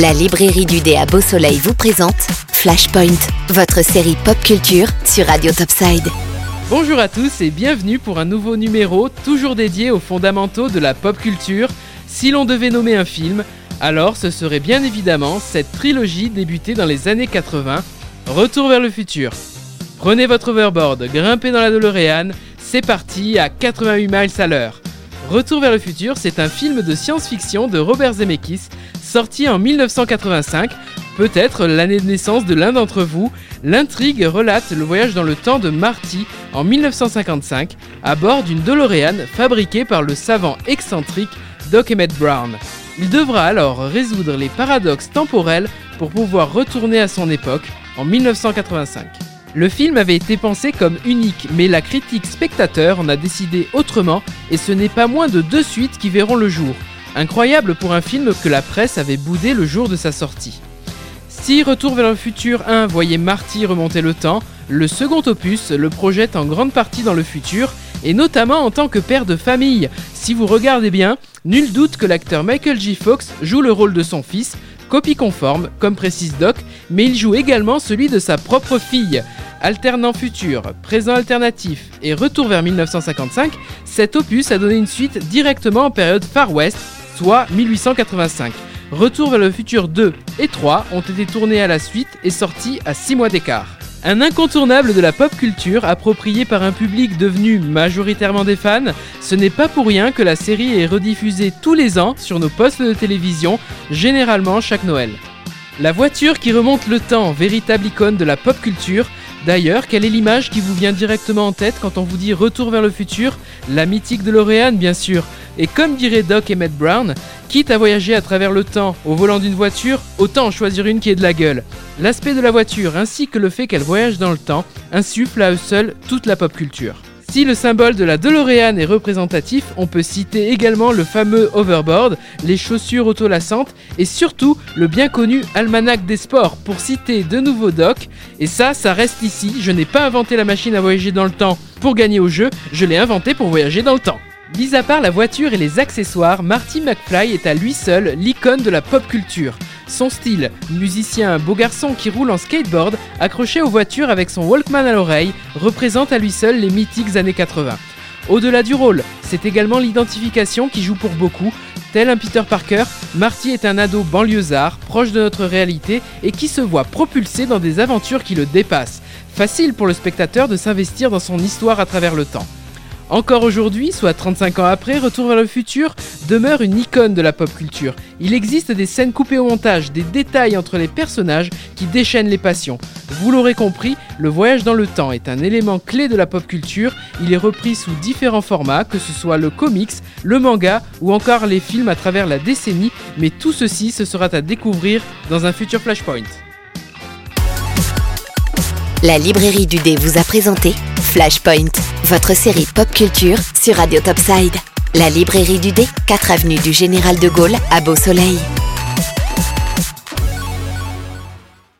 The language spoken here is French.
La librairie du dé à Beau Soleil vous présente Flashpoint, votre série pop culture sur Radio Topside. Bonjour à tous et bienvenue pour un nouveau numéro toujours dédié aux fondamentaux de la pop culture. Si l'on devait nommer un film, alors ce serait bien évidemment cette trilogie débutée dans les années 80, Retour vers le futur. Prenez votre overboard, grimpez dans la DeLorean, c'est parti à 88 miles à l'heure. Retour vers le futur, c'est un film de science-fiction de Robert Zemeckis, sorti en 1985, peut-être l'année de naissance de l'un d'entre vous. L'intrigue relate le voyage dans le temps de Marty en 1955 à bord d'une DeLorean fabriquée par le savant excentrique Doc Emmett Brown. Il devra alors résoudre les paradoxes temporels pour pouvoir retourner à son époque en 1985. Le film avait été pensé comme unique, mais la critique spectateur en a décidé autrement et ce n'est pas moins de deux suites qui verront le jour. Incroyable pour un film que la presse avait boudé le jour de sa sortie. Si Retour vers le futur 1 voyait Marty remonter le temps, le second opus le projette en grande partie dans le futur, et notamment en tant que père de famille. Si vous regardez bien, nul doute que l'acteur Michael J. Fox joue le rôle de son fils, copie conforme, comme précise Doc, mais il joue également celui de sa propre fille. Alternant futur, présent alternatif et retour vers 1955, cet opus a donné une suite directement en période Far West, soit 1885. Retour vers le futur 2 et 3 ont été tournés à la suite et sortis à 6 mois d'écart. Un incontournable de la pop culture approprié par un public devenu majoritairement des fans, ce n'est pas pour rien que la série est rediffusée tous les ans sur nos postes de télévision, généralement chaque Noël. La voiture qui remonte le temps, véritable icône de la pop culture, D'ailleurs, quelle est l'image qui vous vient directement en tête quand on vous dit Retour vers le futur? La mythique de L'Oréane, bien sûr. Et comme dirait Doc Emmett Brown, quitte à voyager à travers le temps au volant d'une voiture, autant en choisir une qui est de la gueule. L'aspect de la voiture ainsi que le fait qu'elle voyage dans le temps insuffle à eux seuls toute la pop culture. Si le symbole de la DeLorean est représentatif, on peut citer également le fameux overboard, les chaussures autolassantes et surtout le bien connu almanach des sports pour citer de nouveaux Doc. Et ça, ça reste ici, je n'ai pas inventé la machine à voyager dans le temps pour gagner au jeu, je l'ai inventé pour voyager dans le temps. Mis à part la voiture et les accessoires, Marty McFly est à lui seul l'icône de la pop culture. Son style, musicien beau garçon qui roule en skateboard, accroché aux voitures avec son Walkman à l'oreille, représente à lui seul les mythiques années 80. Au-delà du rôle, c'est également l'identification qui joue pour beaucoup. Tel un Peter Parker, Marty est un ado banlieusard, proche de notre réalité et qui se voit propulsé dans des aventures qui le dépassent. Facile pour le spectateur de s'investir dans son histoire à travers le temps. Encore aujourd'hui, soit 35 ans après, Retour vers le futur demeure une icône de la pop culture. Il existe des scènes coupées au montage, des détails entre les personnages qui déchaînent les passions. Vous l'aurez compris, le voyage dans le temps est un élément clé de la pop culture. Il est repris sous différents formats, que ce soit le comics, le manga ou encore les films à travers la décennie, mais tout ceci ce sera à découvrir dans un futur Flashpoint. La librairie du dé vous a présenté Flashpoint, votre série pop culture sur Radio Topside. La librairie du dé, 4 avenue du Général de Gaulle à Beau Soleil.